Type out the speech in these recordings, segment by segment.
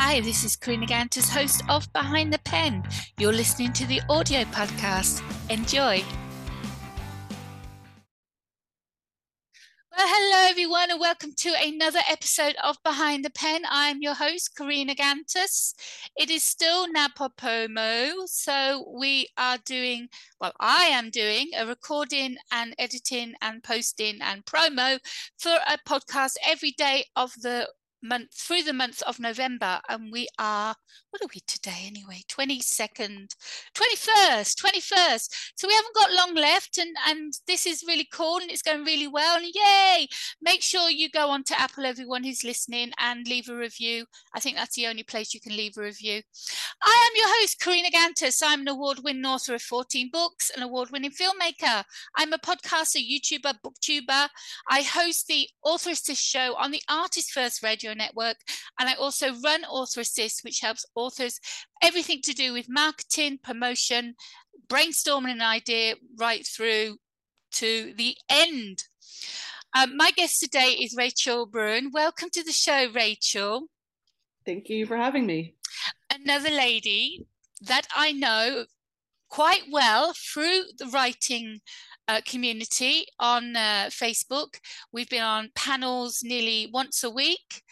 Hi, this is Karina Gantus, host of Behind the Pen. You're listening to the audio podcast. Enjoy. Well, hello everyone, and welcome to another episode of Behind the Pen. I'm your host, Karina Gantus. It is still NaPodPoMo, so we are doing, well, I am doing a recording and editing and posting and promo for a podcast every day of the month through the month of November, and we are what are we today anyway? 22nd, 21st, 21st. So we haven't got long left, and and this is really cool and it's going really well. And yay! Make sure you go on to Apple, everyone who's listening, and leave a review. I think that's the only place you can leave a review. I am your host, Karina Gantus. I'm an award-winning author of 14 books, an award-winning filmmaker. I'm a podcaster, YouTuber, booktuber. I host the Author Assist show on the Artist First Radio Network. And I also run Author Assist, which helps authors everything to do with marketing, promotion, brainstorming an idea right through to the end. Um, my guest today is Rachel Brune. Welcome to the show, Rachel. Thank you for having me. Another lady that I know quite well through the writing uh, community on uh, Facebook. We've been on panels nearly once a week.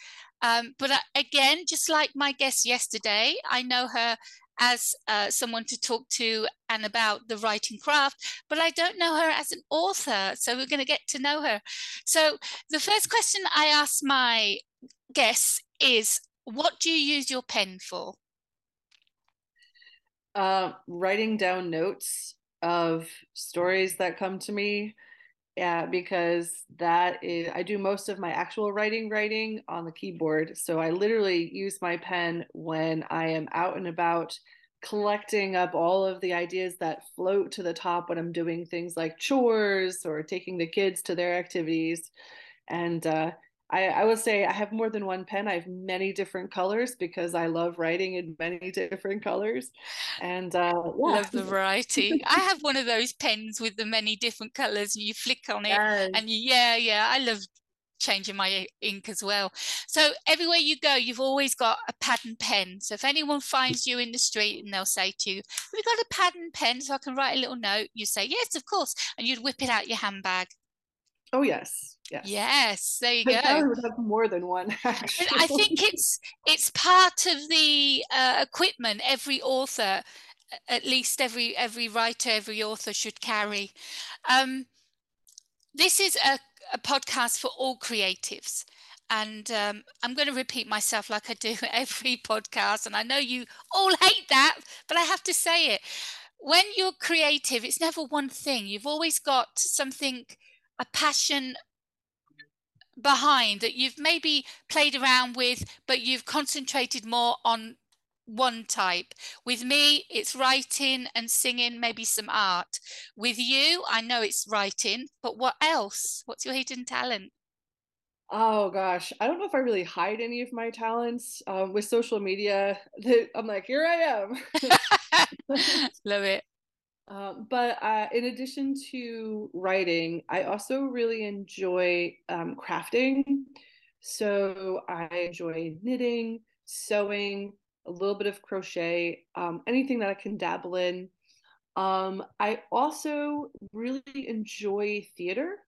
Um, but uh, again, just like my guest yesterday, I know her as uh, someone to talk to and about the writing craft, but I don't know her as an author. So we're going to get to know her. So the first question I ask my guests is what do you use your pen for? Uh, writing down notes of stories that come to me yeah because that is i do most of my actual writing writing on the keyboard. So i literally use my pen when i am out and about collecting up all of the ideas that float to the top when i'm doing things like chores or taking the kids to their activities. And uh, I, I would say I have more than one pen. I have many different colors because I love writing in many different colors. And uh, yeah. love the variety. I have one of those pens with the many different colors, and you flick on it, yes. and you, yeah, yeah, I love changing my ink as well. So everywhere you go, you've always got a pad and pen. So if anyone finds you in the street and they'll say to you, "Have you got a pad and pen so I can write a little note?" You say, "Yes, of course," and you'd whip it out your handbag. Oh yes, Yes. Yes, there you but go. would have more than one. Actually. I think it's it's part of the uh, equipment every author, at least every every writer, every author should carry. Um, this is a, a podcast for all creatives. And um, I'm going to repeat myself like I do every podcast. And I know you all hate that, but I have to say it. When you're creative, it's never one thing. You've always got something, a passion, behind that you've maybe played around with, but you've concentrated more on one type. With me, it's writing and singing, maybe some art. With you, I know it's writing, but what else? What's your hidden talent? Oh gosh, I don't know if I really hide any of my talents um, with social media. I'm like, here I am. Love it. Um, but uh, in addition to writing, I also really enjoy um, crafting. So I enjoy knitting, sewing, a little bit of crochet, um, anything that I can dabble in. Um, I also really enjoy theater.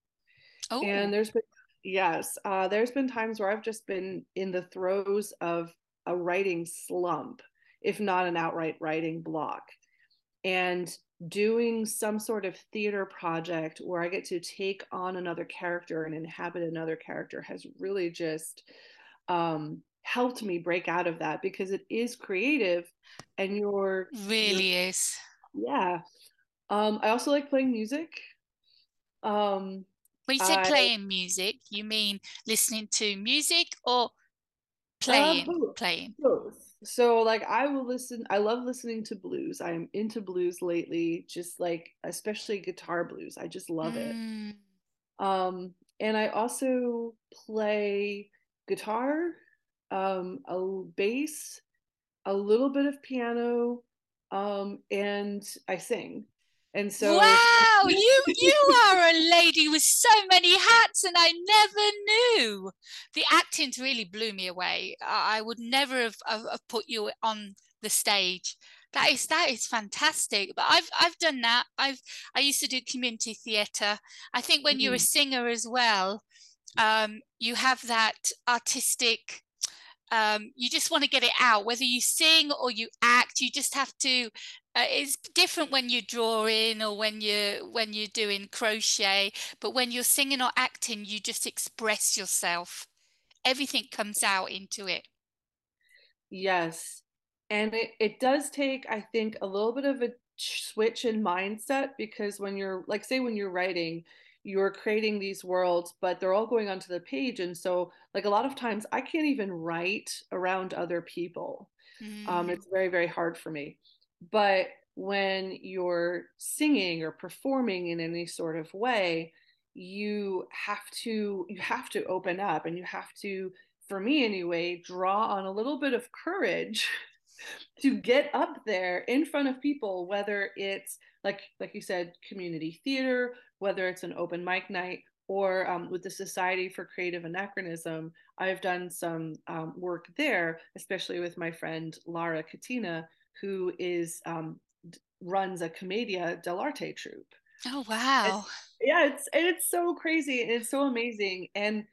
Oh. And there's been, yes, uh, there's been times where I've just been in the throes of a writing slump, if not an outright writing block. And doing some sort of theater project where I get to take on another character and inhabit another character has really just um, helped me break out of that because it is creative and you're really you're, is. Yeah. Um, I also like playing music. Um, when you say I, playing music, you mean listening to music or playing? Uh, playing. Both so like i will listen i love listening to blues. I'm into blues lately just like especially guitar blues. I just love mm. it um and i also play guitar um a bass a little bit of piano um and i sing And so Wow, you you are a lady with so many hats and I never knew. The acting's really blew me away. I would never have, have, put you on the stage that is that is fantastic but i've i've done that i've i used to do community theatre i think when mm-hmm. you're a singer as well um, you have that artistic um, you just want to get it out whether you sing or you act you just have to uh, it's different when you're drawing or when you're when you're doing crochet but when you're singing or acting you just express yourself. Everything comes out into it. Yes and it, it does take i think a little bit of a switch in mindset because when you're like say when you're writing you're creating these worlds but they're all going onto the page and so like a lot of times i can't even write around other people. Mm. um, it's very very hard for me but when you're singing or performing in any sort of way you have to you have to open up and you have to for me anyway draw on a little bit of courage to get up there in front of people whether it's like like you said community theater whether it's an open mic night or um, with the society for creative anachronism i've done some um, work there especially with my friend lara katina who is um, runs a commedia dell'arte troupe oh wow and, yeah it's it's so crazy and it's so amazing and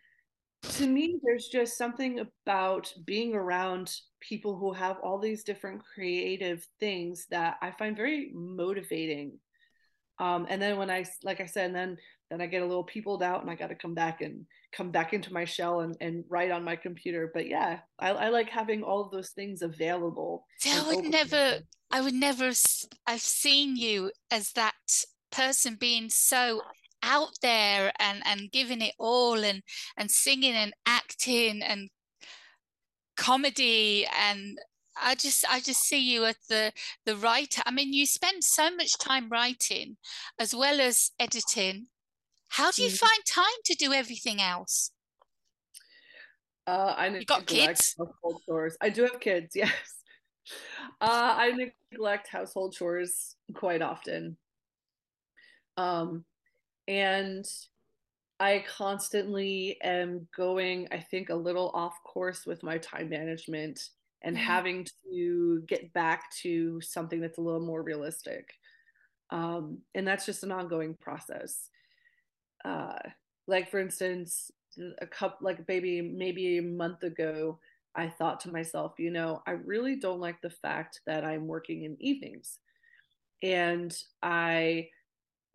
to me, there's just something about being around people who have all these different creative things that I find very motivating. Um, and then when I, like I said, and then then I get a little peopled out, and I got to come back and come back into my shell and, and write on my computer. But yeah, I, I like having all of those things available. See, I would never, I would never. I've seen you as that person being so out there and and giving it all and and singing and acting and comedy and I just I just see you as the the writer. I mean, you spend so much time writing as well as editing. How do you mm. find time to do everything else? Uh, I you got kids. Household chores. I do have kids. Yes. Uh, I neglect household chores quite often. Um, and I constantly am going, I think, a little off course with my time management and mm-hmm. having to get back to something that's a little more realistic. Um, and that's just an ongoing process. Uh, like, for instance, a couple, like maybe maybe a month ago, I thought to myself, you know, I really don't like the fact that I'm working in evenings. And I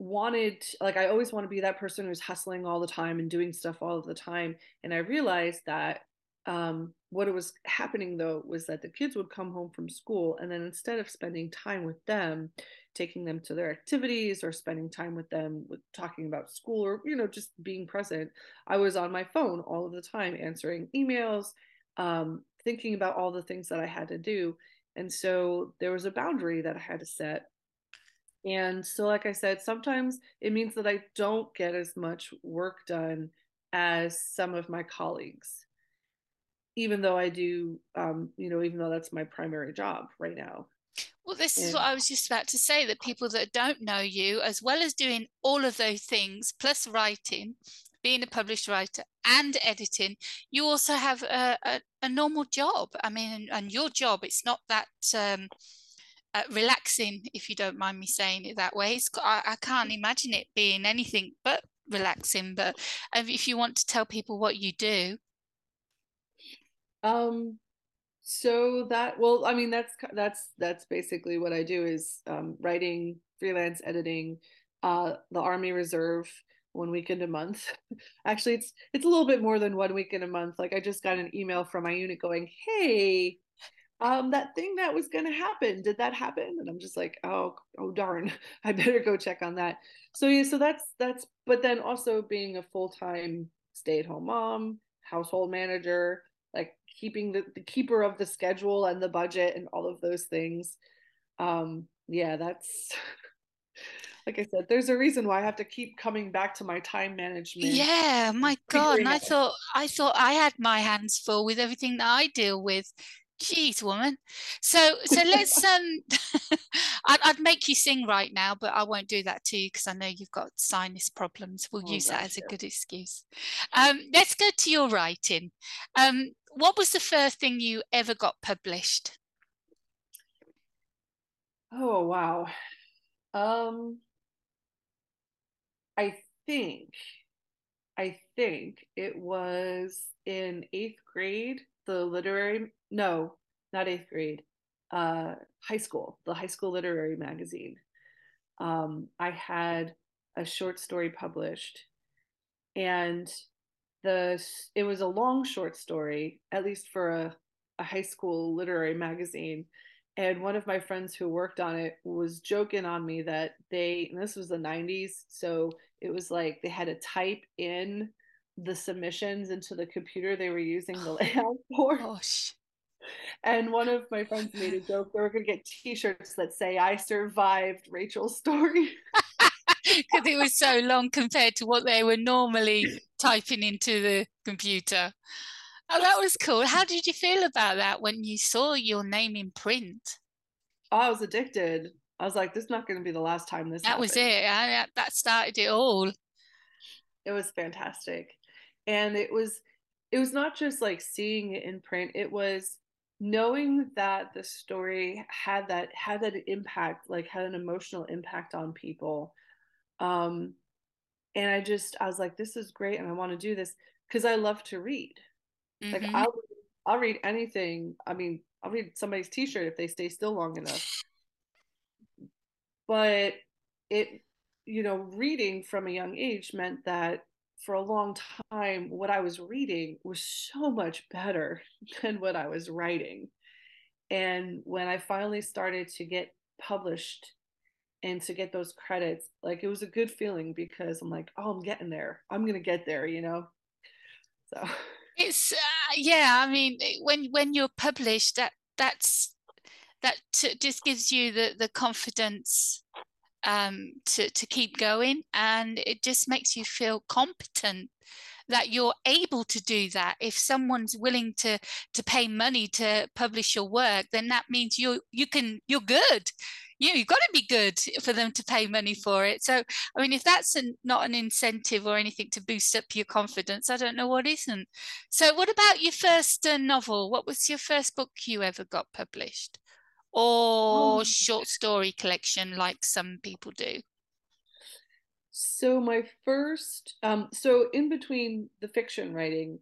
wanted like i always want to be that person who's hustling all the time and doing stuff all of the time and i realized that um, what was happening though was that the kids would come home from school and then instead of spending time with them taking them to their activities or spending time with them with talking about school or you know just being present i was on my phone all of the time answering emails um, thinking about all the things that i had to do and so there was a boundary that i had to set. And so, like I said, sometimes it means that I don't get as much work done as some of my colleagues, even though I do, um, you know, even though that's my primary job right now. Well, this and, is what I was just about to say that people that don't know you, as well as doing all of those things, plus writing, being a published writer and editing, you also have a, a, a normal job. I mean, and your job, it's not that. Um, uh, relaxing, if you don't mind me saying it that way. It's, I, I can't imagine it being anything but relaxing. But if you want to tell people what you do, um, so that well, I mean that's that's that's basically what I do is um, writing, freelance editing, uh, the Army Reserve one weekend a month. Actually, it's it's a little bit more than one weekend a month. Like I just got an email from my unit going, "Hey, um, that thing that was going to happen, did that happen? And I'm just like, oh, oh darn, I better go check on that. So yeah, so that's that's. But then also being a full time stay at home mom, household manager, like keeping the, the keeper of the schedule and the budget and all of those things. Um, yeah, that's like I said, there's a reason why I have to keep coming back to my time management. Yeah, my God. And I thought I thought I had my hands full with everything that I deal with Jeez, woman. So, so let's. Um, I'd, I'd, make you sing right now, but I won't do that to you because I know you've got sinus problems. We'll oh, use that as a good excuse. Um, let's go to your writing. Um, what was the first thing you ever got published? Oh wow. Um, I think, I think it was in eighth grade. The literary no, not eighth grade, uh, high school, the high school literary magazine. Um, I had a short story published, and the it was a long short story, at least for a, a high school literary magazine. And one of my friends who worked on it was joking on me that they, this was the 90s, so it was like they had to type in the submissions into the computer they were using the layout for. Gosh. And one of my friends made a joke. They were going to get T-shirts that say "I survived Rachel's story." Because it was so long compared to what they were normally typing into the computer. Oh, that was cool. How did you feel about that when you saw your name in print? Oh, I was addicted. I was like, "This is not going to be the last time this." That happened. was it. I, that started it all. It was fantastic, and it was it was not just like seeing it in print. It was knowing that the story had that had that impact like had an emotional impact on people um and i just i was like this is great and i want to do this because i love to read mm-hmm. like i'll i'll read anything i mean i'll read somebody's t-shirt if they stay still long enough but it you know reading from a young age meant that for a long time, what I was reading was so much better than what I was writing. And when I finally started to get published and to get those credits, like it was a good feeling because I'm like, oh, I'm getting there. I'm gonna get there, you know. So it's uh, yeah. I mean, when when you're published, that that's that t- just gives you the the confidence um, to, to keep going. And it just makes you feel competent that you're able to do that. If someone's willing to to pay money to publish your work, then that means you you can you're good. You you've got to be good for them to pay money for it. So I mean, if that's an, not an incentive or anything to boost up your confidence, I don't know what isn't. So what about your first uh, novel? What was your first book you ever got published? or oh. short story collection like some people do? So my first, um, so in between the fiction writing,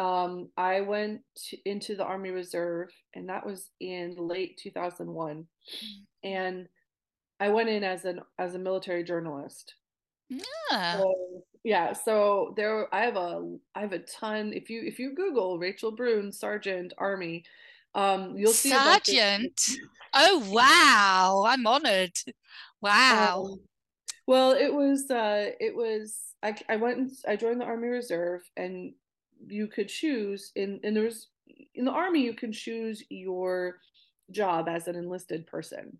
um, I went to, into the Army Reserve, and that was in late 2001, mm. and I went in as an as a military journalist. Yeah. So, yeah. So there, I have a I have a ton. If you if you Google Rachel Brune Sergeant Army, um, you'll see Sergeant. Oh wow, I'm honored. Wow. Um, well, it was uh, it was I I went and I joined the Army Reserve, and you could choose in and there was in the army you can choose your job as an enlisted person,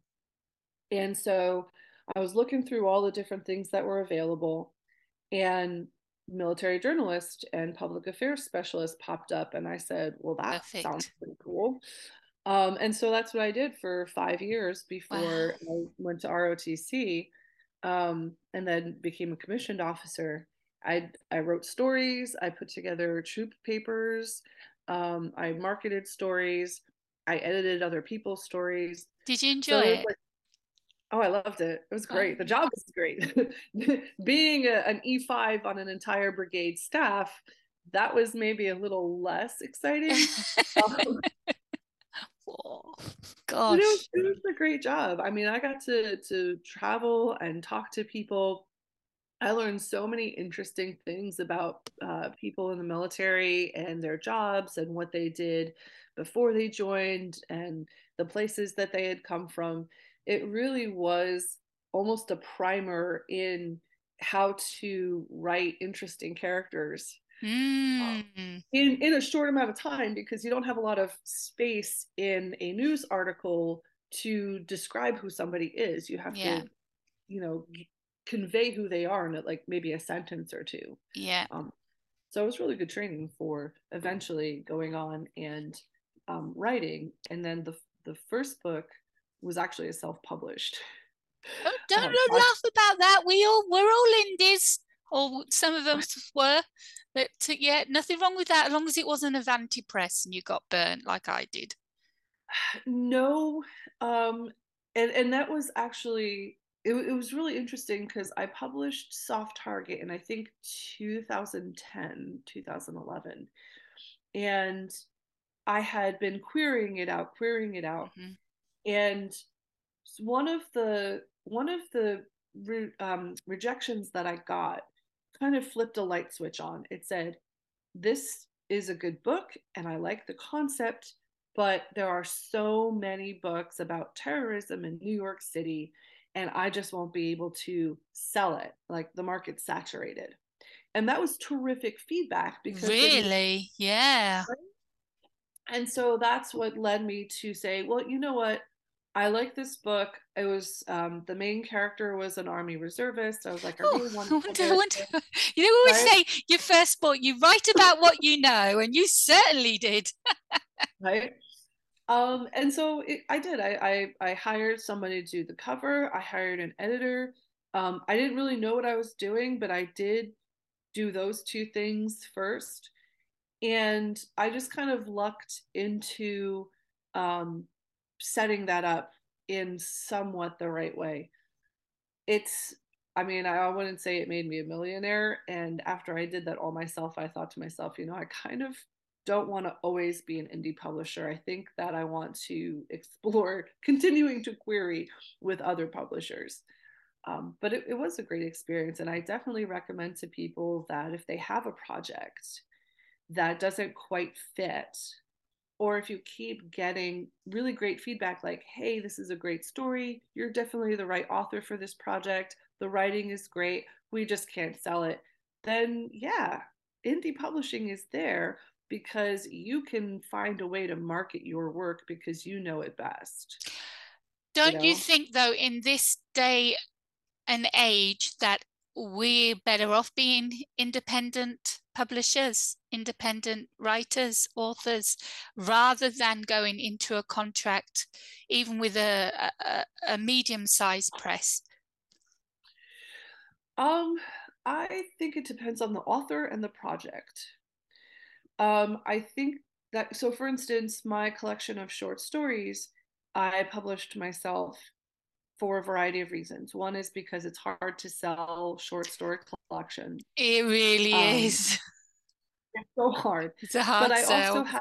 and so I was looking through all the different things that were available, and military journalist and public affairs specialist popped up and i said well that Perfect. sounds pretty cool um, and so that's what i did for five years before wow. i went to rotc um, and then became a commissioned officer i i wrote stories i put together troop papers um, i marketed stories i edited other people's stories did you enjoy so it? Like, Oh, I loved it. It was great. The job was great. Being a, an E5 on an entire brigade staff, that was maybe a little less exciting. um, oh, gosh. It was, it was a great job. I mean, I got to to travel and talk to people. I learned so many interesting things about uh, people in the military and their jobs and what they did before they joined and the places that they had come from it really was almost a primer in how to write interesting characters mm. in in a short amount of time because you don't have a lot of space in a news article to describe who somebody is you have yeah. to you know convey who they are in like maybe a sentence or two yeah um, so it was really good training for eventually going on and um, writing, and then the the first book was actually a self published. Oh, don't um, laugh about that. We all we're all indies, or some of us were. But yeah, nothing wrong with that, as long as it wasn't a vanity Press and you got burnt like I did. No, um, and and that was actually it, it was really interesting because I published Soft Target in I think 2010, 2011. And I had been querying it out, querying it out. Mm-hmm. And one of the one of the re, um, rejections that I got kind of flipped a light switch on. It said, "This is a good book, and I like the concept, but there are so many books about terrorism in New York City and I just won't be able to sell it. Like the market's saturated. And that was terrific feedback because really, yeah. And so that's what led me to say, well, you know what? I like this book. It was um, the main character was an army reservist. I was like, I oh, really want to. I wonder, you know, we always right? say your first book, you write about what you know, and you certainly did. right. Um, and so it, I did. I, I, I hired somebody to do the cover. I hired an editor. Um, I didn't really know what I was doing, but I did do those two things first. And I just kind of lucked into um, setting that up in somewhat the right way. It's, I mean, I wouldn't say it made me a millionaire. And after I did that all myself, I thought to myself, you know, I kind of don't want to always be an indie publisher. I think that I want to explore continuing to query with other publishers. Um, but it, it was a great experience. And I definitely recommend to people that if they have a project that doesn't quite fit, or if you keep getting really great feedback like, hey, this is a great story, you're definitely the right author for this project, the writing is great, we just can't sell it, then yeah, indie publishing is there because you can find a way to market your work because you know it best. Don't you, know? you think, though, in this day and age, that we're better off being independent publishers, independent writers, authors, rather than going into a contract, even with a, a, a medium sized press? Um, I think it depends on the author and the project. Um, I think that, so for instance, my collection of short stories, I published myself for a variety of reasons. One is because it's hard to sell short story collections. It really um, is. It's so hard. It's a hard But I sell. also have,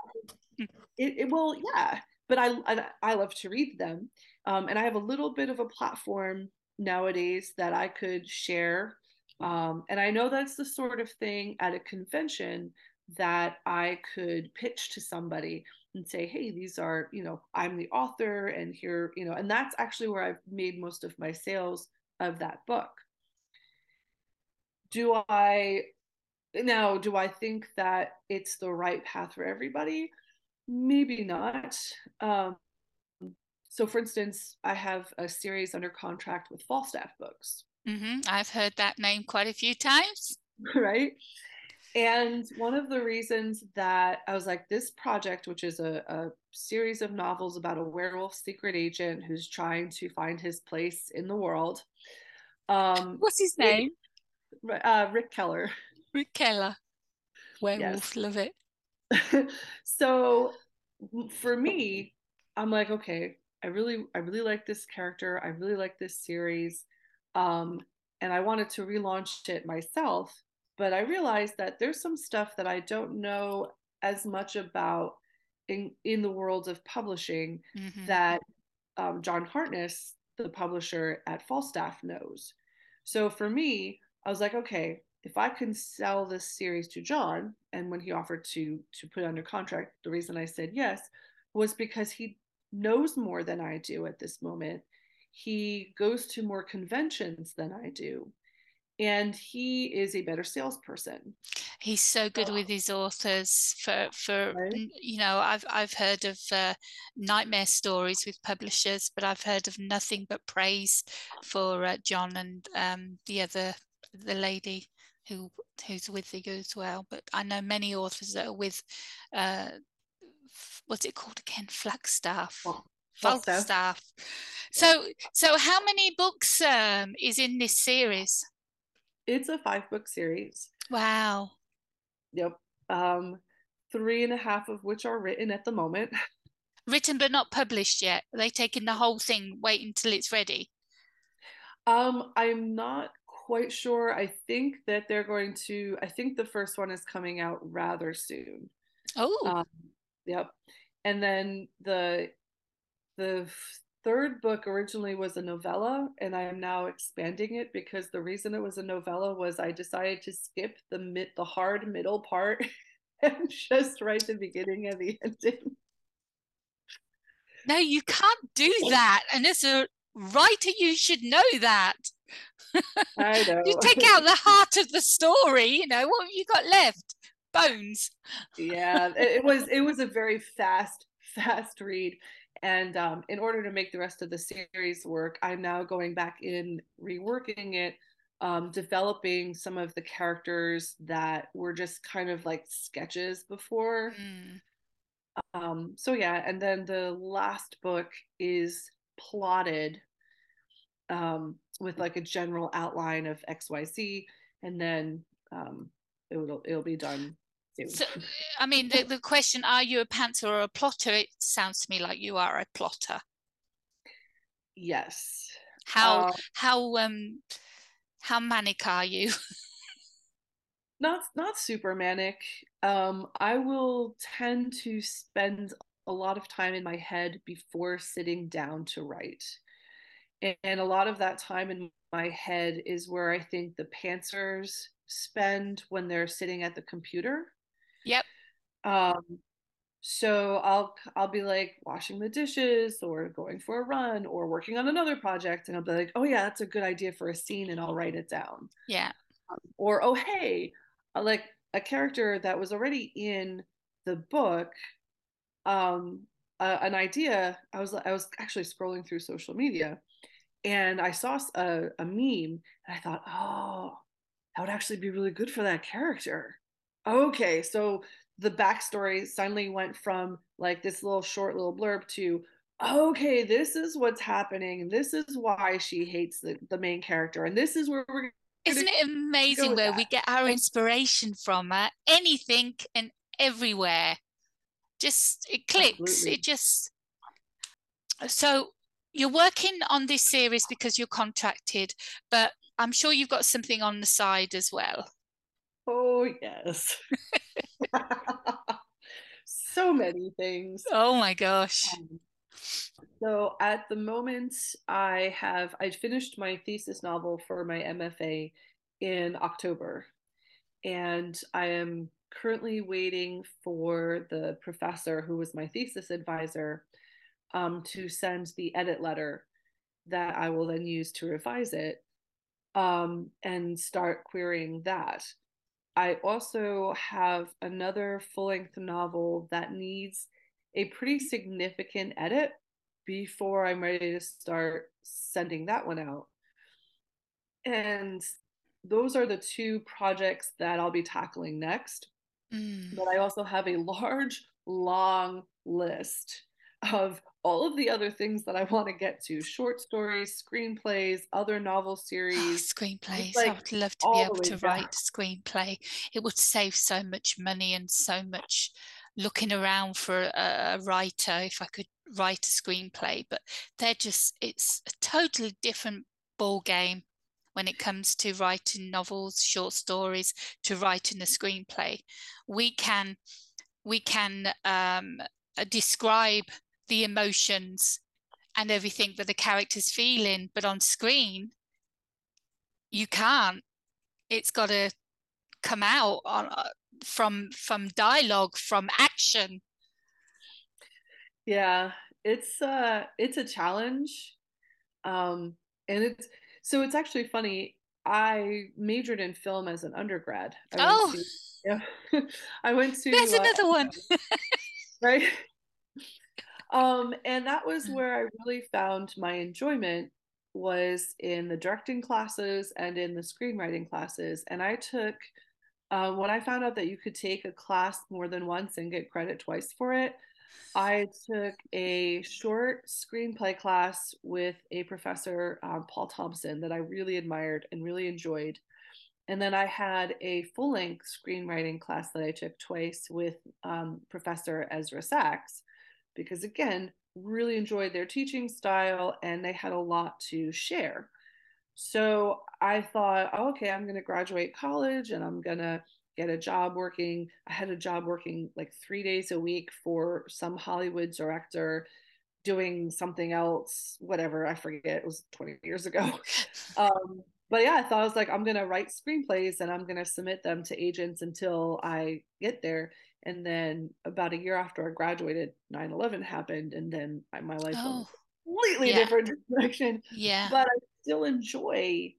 it, it well, yeah, but I, I, I love to read them. Um, and I have a little bit of a platform nowadays that I could share. Um, and I know that's the sort of thing at a convention that I could pitch to somebody and say, hey, these are, you know, I'm the author and here, you know, and that's actually where I've made most of my sales of that book. Do I now, do I think that it's the right path for everybody? Maybe not. Um, so, for instance, I have a series under contract with Falstaff Books. Mm-hmm. I've heard that name quite a few times. right. And one of the reasons that I was like, this project, which is a, a, series of novels about a werewolf secret agent who's trying to find his place in the world. Um, What's his name? It, uh, Rick Keller. Rick Keller. Werewolf, yes. love it. so for me, I'm like, okay, I really, I really like this character. I really like this series. Um, and I wanted to relaunch it myself but I realized that there's some stuff that I don't know as much about in in the world of publishing mm-hmm. that um, John Hartness, the publisher at Falstaff, knows. So for me, I was like, okay, if I can sell this series to John, and when he offered to to put it under contract, the reason I said yes was because he knows more than I do at this moment. He goes to more conventions than I do and he is a better salesperson. He's so good with his authors. For for right. you know, I've I've heard of uh, nightmare stories with publishers, but I've heard of nothing but praise for uh, John and um, the other the lady who who's with you as well. But I know many authors that are with uh, what's it called again? Flagstaff. Well, Falstaff. Falstaff. So, so how many books um, is in this series? It's a five book series. Wow. Yep. Um, three and a half of which are written at the moment. Written but not published yet. Are they taking the whole thing, wait until it's ready? Um, I'm not quite sure. I think that they're going to, I think the first one is coming out rather soon. Oh, Um, yep. And then the the third book originally was a novella, and I am now expanding it because the reason it was a novella was I decided to skip the mid the hard middle part and just write the beginning and the ending. no, you can't do that. And as a writer, you should know that. I know. You take out the heart of the story, you know, what have you got left? Bones. yeah, it, it was it was a very fast fast read. And um, in order to make the rest of the series work, I'm now going back in, reworking it, um, developing some of the characters that were just kind of like sketches before. Mm. Um, so yeah, and then the last book is plotted um, with like a general outline of XYZ, and then um, it'll it'll be done. So, I mean, the, the question, are you a pantser or a plotter? It sounds to me like you are a plotter. yes. How, Uh, how, um, how manic are you? not not super manic. Um, I will tend to spend a lot of time in my head before sitting down to write. And, and a lot of that time in my head is where I think the pantsers spend when they're sitting at the computer. Yep. Um, so I'll I'll be like washing the dishes or going for a run or working on another project and I'll be like, "Oh yeah, that's a good idea for a scene," and I'll write it down Yeah. or oh hey uh, like a character that was already in the book um uh, an idea i was i was actually scrolling through social media and i saw a, a meme and i thought oh that would actually be really good for that character okay so the backstory suddenly went from like this little short little blurb to okay this is what's happening this is why she hates the, the main character and this is where we're Isn't it amazing where we get our inspiration from? Uh, anything and everywhere. Just, it clicks. Absolutely. It just. So you're working on this series because you're contracted, but I'm sure you've got something on the side as well. Oh, yes. so many things. Oh my gosh. Um, so at the moment, I have I finished my thesis novel for my MFA in October, and I am currently waiting for the professor who was my thesis advisor um, to send the edit letter that I will then use to revise it um, and start querying that. I also have another full length novel that needs a pretty significant edit before I'm ready to start sending that one out. And those are the two projects that I'll be tackling next. Mm. But I also have a large, long list of all of the other things that I want to get to short stories, screenplays, other novel Oh, series. screenplays. like I would love to be able to write a screenplay. It would save so much money and so much looking around for a, a writer if I could write a screenplay. But they're just, it's a totally different ball game when it comes to writing novels, short stories, to writing a screenplay. We can, we can um, describe the emotions and everything that the character's feeling, but on screen, you can't. It's got to come out on uh, from from dialogue, from action. Yeah, it's uh it's a challenge. Um and it's so it's actually funny. I majored in film as an undergrad. I Oh, went to yeah. I went to there's uh, another one. right? Um, and that was Mm. where I really found my enjoyment was in the directing classes and in the screenwriting classes. And I took uh, when I found out that you could take a class more than once and get credit twice for it, I took a short screenplay class with a professor, um, Paul Thompson, that I really admired and really enjoyed. And then I had a full length screenwriting class that I took twice with um, Professor Ezra Sachs, because again, really enjoyed their teaching style and they had a lot to share. So I thought, oh, okay, I'm going to graduate college and I'm going to get a job working. I had a job working like three days a week for some Hollywood director doing something else, whatever, I forget, it was 20 years ago. um, but yeah, I thought I was like, I'm gonna write screenplays and I'm gonna submit them to agents until I get there. And then about a year after I graduated, 9/11 happened, and then my life oh, went completely yeah. different direction. Yeah, but I still enjoy,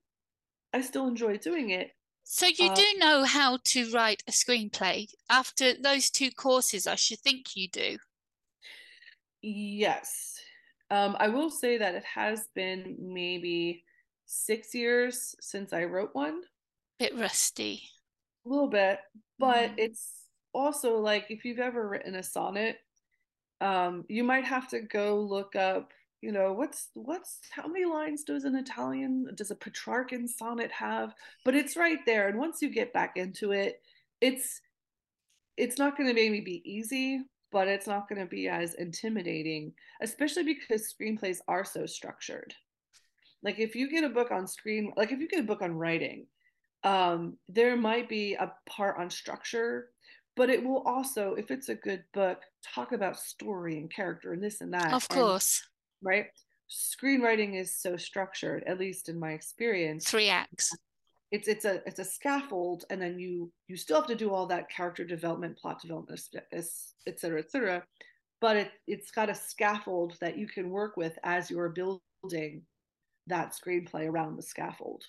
I still enjoy doing it. So you uh, do know how to write a screenplay after those two courses. I should think you do. Yes, um, I will say that it has been maybe six years since I wrote one. Bit rusty. A little bit, but mm. it's also like if you've ever written a sonnet, um, you might have to go look up, you know, what's what's how many lines does an Italian does a Petrarchan sonnet have? But it's right there, and once you get back into it, it's it's not going to maybe be easy, but it's not going to be as intimidating, especially because screenplays are so structured. Like if you get a book on screen, like if you get a book on writing, um, there might be a part on structure, but it will also, if it's a good book, talk about story and character and this and that. Of course. And, right? Screenwriting is so structured, at least in my experience. Three acts. It's it's a it's a scaffold, and then you you still have to do all that character development, plot development, et cetera, et cetera. But it it's got a scaffold that you can work with as you're building that screenplay around the scaffold.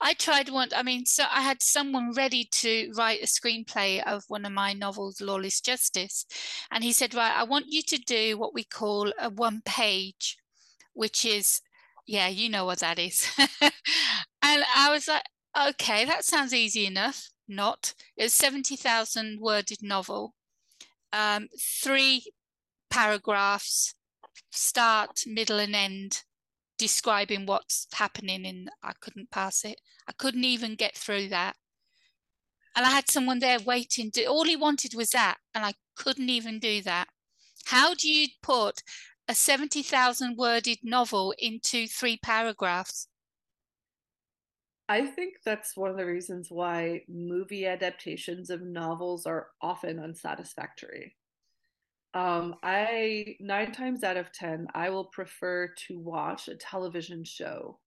I tried one. I mean, so I had someone ready to write a screenplay of one of my novels, Lawless Justice, and he said, "Right, I want you to do what we call a one page, which is, yeah, you know what that is." and I was like, "Okay, that sounds easy enough." Not. It's seventy thousand worded novel, um, three paragraphs, start, middle, and end describing what's happening and I couldn't pass it. I couldn't even get through that. And I had someone there waiting to all he wanted was that and I couldn't even do that. How do you put a 70,000 worded novel into three paragraphs? I think that's one of the reasons why movie adaptations of novels are often unsatisfactory. Um, I nine times out of ten, I will prefer to watch a television show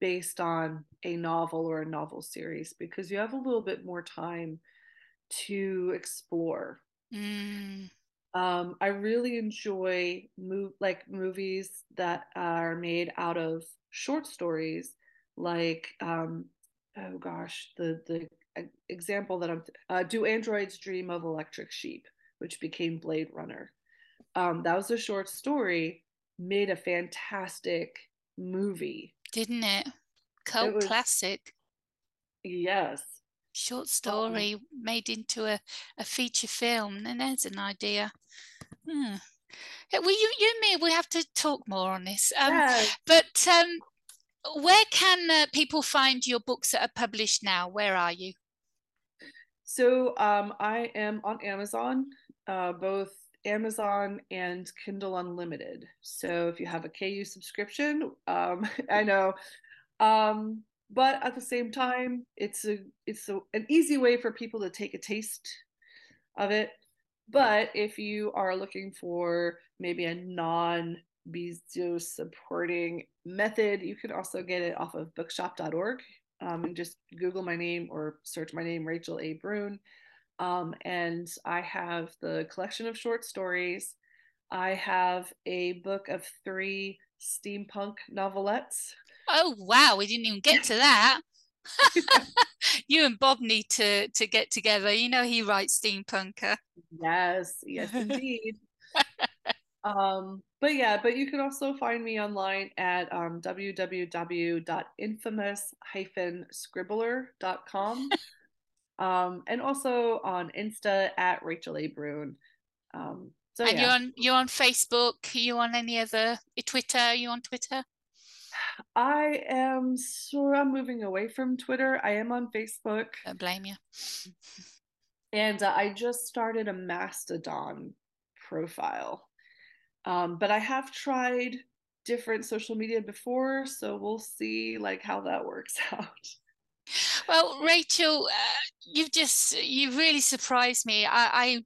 based on a novel or a novel series because you have a little bit more time to explore. Mm. Um, I really enjoy move like movies that are made out of short stories, like um, oh gosh, the the example that I'm uh, do androids dream of electric sheep which became Blade Runner. Um, that was a short story, made a fantastic movie. Didn't it? Cult it was, classic. Yes. Short story um, made into a, a feature film. And there's an idea. Hmm. Well, you, you and me, we have to talk more on this. Um, yes. But um, where can uh, people find your books that are published now? Where are you? So um, I am on Amazon uh, both Amazon and Kindle Unlimited. So if you have a KU subscription, um, I know, um, but at the same time, it's a it's a, an easy way for people to take a taste of it. But if you are looking for maybe a non Bezos supporting method, you can also get it off of bookshop.org um, and just Google my name or search my name, Rachel A. Brune. Um, and I have the collection of short stories. I have a book of three steampunk novelettes. Oh wow, we didn't even get to that. you and Bob need to to get together. You know he writes steampunker. Yes, yes indeed. um, but yeah, but you can also find me online at um, www.infamous-scribbler.com um, and also on Insta at Rachel A. Brune. Um, So and yeah. you're on you're on Facebook. You on any other Twitter? You on Twitter? I am sort of moving away from Twitter. I am on Facebook. Don't blame you. And uh, I just started a Mastodon profile. Um, but I have tried different social media before, so we'll see like how that works out. Well, Rachel, uh, you've just you've really surprised me. I, I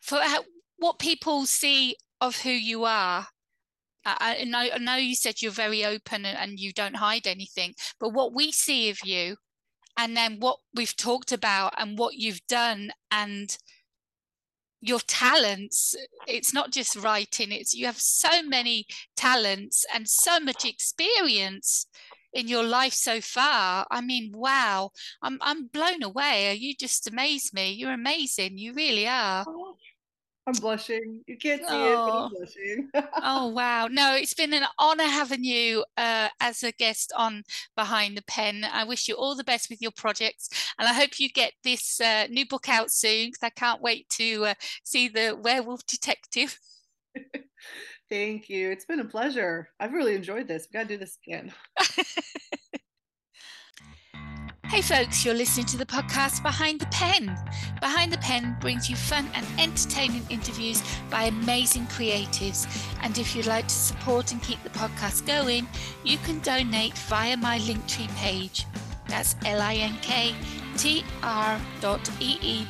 for how, what people see of who you are. I, know, I know you said you're very open and you don't hide anything, but what we see of you, and then what we've talked about and what you've done and your talents it's not just writing it's you have so many talents and so much experience in your life so far i mean wow i'm i'm blown away you just amaze me you're amazing you really are oh, I'm blushing. You can't see oh. it, but I'm blushing. oh wow! No, it's been an honor having you uh, as a guest on Behind the Pen. I wish you all the best with your projects, and I hope you get this uh, new book out soon because I can't wait to uh, see the Werewolf Detective. Thank you. It's been a pleasure. I've really enjoyed this. We got to do this again. Hey folks, you're listening to the podcast Behind the Pen. Behind the Pen brings you fun and entertaining interviews by amazing creatives. And if you'd like to support and keep the podcast going, you can donate via my Linktree page. That's linktr.ee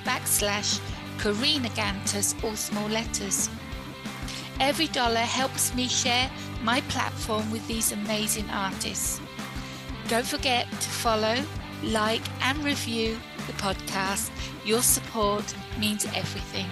backslash Karina Gantus, all small letters. Every dollar helps me share my platform with these amazing artists. Don't forget to follow, like, and review the podcast. Your support means everything.